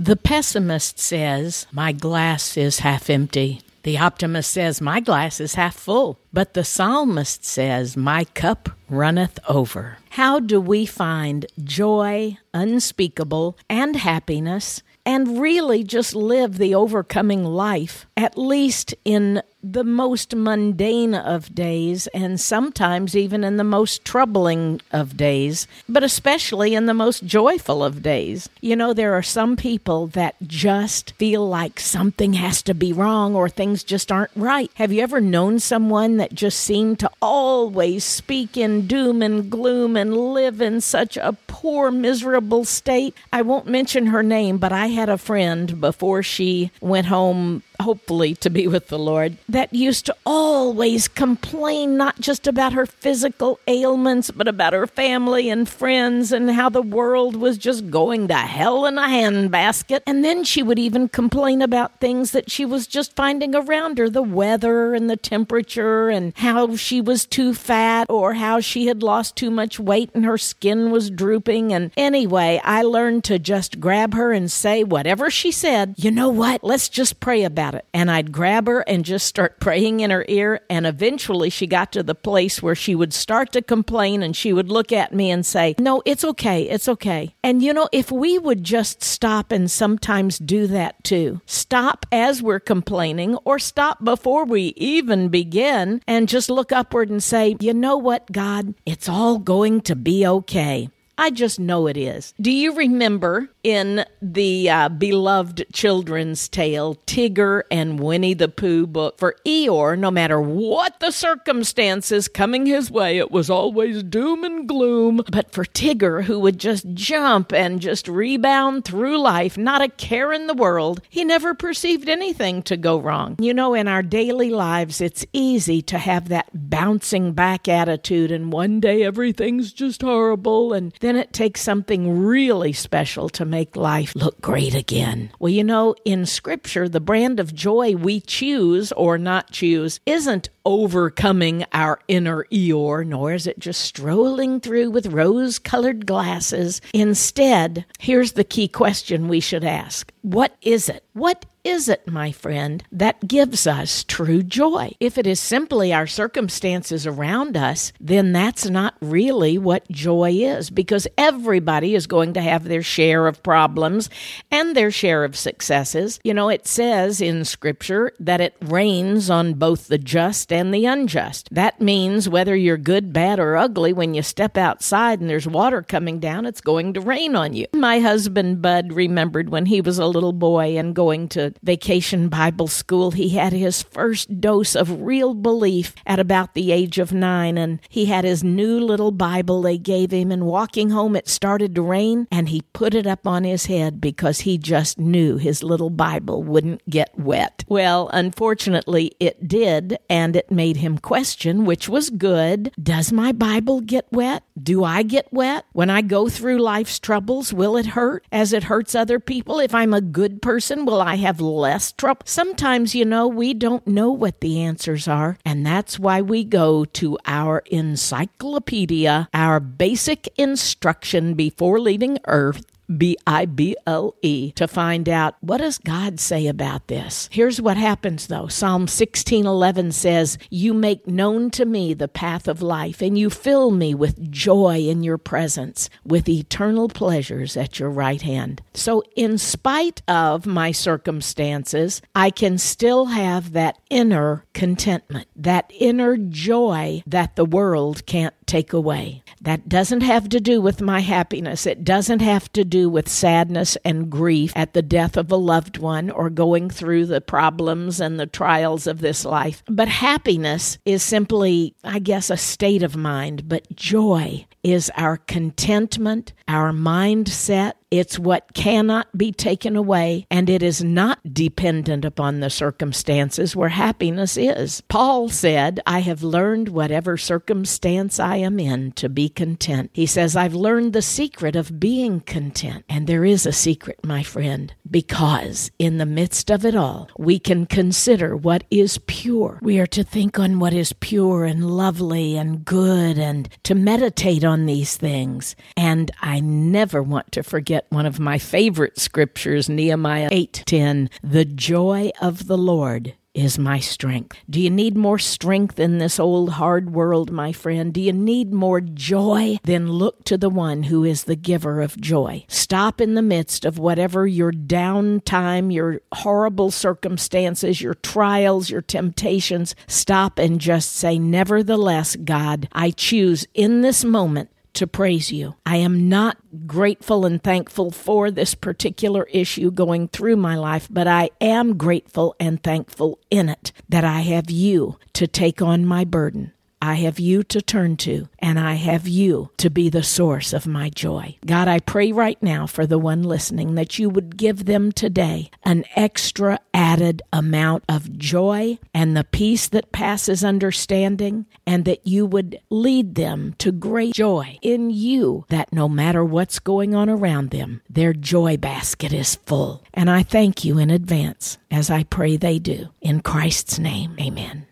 The pessimist says, My glass is half empty. The optimist says, My glass is half full. But the psalmist says, My cup runneth over. How do we find joy, unspeakable, and happiness, and really just live the overcoming life, at least in the most mundane of days, and sometimes even in the most troubling of days, but especially in the most joyful of days. You know, there are some people that just feel like something has to be wrong or things just aren't right. Have you ever known someone that just seemed to always speak in doom and gloom and live in such a poor, miserable state? I won't mention her name, but I had a friend before she went home hopefully to be with the Lord, that used to always complain not just about her physical ailments, but about her family and friends and how the world was just going to hell in a handbasket. And then she would even complain about things that she was just finding around her the weather and the temperature and how she was too fat or how she had lost too much weight and her skin was drooping. And anyway, I learned to just grab her and say whatever she said, you know what? Let's just pray about it. And I'd grab her and just start praying in her ear. And eventually she got to the place where she would start to complain and she would look at me and say, No, it's okay. It's okay. And you know, if we would just stop and sometimes do that too, stop as we're complaining or stop before we even begin and just look upward and say, You know what, God? It's all going to be okay. I just know it is. Do you remember in the uh, beloved children's tale, Tigger and Winnie the Pooh book? For Eeyore, no matter what the circumstances coming his way, it was always doom and gloom. But for Tigger, who would just jump and just rebound through life, not a care in the world, he never perceived anything to go wrong. You know, in our daily lives, it's easy to have that bouncing back attitude, and one day everything's just horrible, and then it takes something really special to make life look great again. Well, you know, in Scripture, the brand of joy we choose or not choose isn't overcoming our inner Eeyore, nor is it just strolling through with rose colored glasses. Instead, here's the key question we should ask What is it? What is it, my friend, that gives us true joy? If it is simply our circumstances around us, then that's not really what joy is because everybody is going to have their share of problems and their share of successes. You know, it says in Scripture that it rains on both the just and the unjust. That means whether you're good, bad, or ugly, when you step outside and there's water coming down, it's going to rain on you. My husband, Bud, remembered when he was a little boy and going to vacation Bible school, he had his first dose of real belief at about the age of nine, and he had his new little Bible they gave him. And walking home, it started to rain, and he put it up on his head because he just knew his little Bible wouldn't get wet. Well, unfortunately, it did, and it made him question, which was good. Does my Bible get wet? Do I get wet? When I go through life's troubles, will it hurt as it hurts other people? If I'm a good person, will I have less trouble? Sometimes, you know, we don't know what the answers are, and that's why we go to our encyclopedia, our basic instruction before leaving Earth B I B L E, to find out what does God say about this. Here's what happens though. Psalm 16:11 says, "You make known to me the path of life, and you fill me with joy in your presence, with eternal pleasures at your right hand." So in spite of my circumstances, I can still have that inner contentment, that inner joy that the world can't take away. That doesn't have to do with my happiness. It doesn't have to do with sadness and grief at the death of a loved one or going through the problems and the trials of this life. But happiness is simply, I guess, a state of mind. But joy is our contentment, our mindset, it's what cannot be taken away, and it is not dependent upon the circumstances where happiness is. Paul said, I have learned whatever circumstance I am in to be content. He says, I've learned the secret of being content. And there is a secret, my friend, because in the midst of it all, we can consider what is pure. We are to think on what is pure and lovely and good and to meditate on these things. And I never want to forget one of my favorite scriptures, Nehemiah 8:10, "The joy of the Lord is my strength. Do you need more strength in this old hard world, my friend? Do you need more joy? Then look to the one who is the giver of joy. Stop in the midst of whatever your downtime, your horrible circumstances, your trials, your temptations. Stop and just say, Nevertheless, God, I choose in this moment to praise you. I am not grateful and thankful for this particular issue going through my life, but I am grateful and thankful in it that I have you to take on my burden. I have you to turn to, and I have you to be the source of my joy. God, I pray right now for the one listening that you would give them today an extra added amount of joy and the peace that passes understanding, and that you would lead them to great joy in you, that no matter what's going on around them, their joy basket is full. And I thank you in advance as I pray they do. In Christ's name, amen.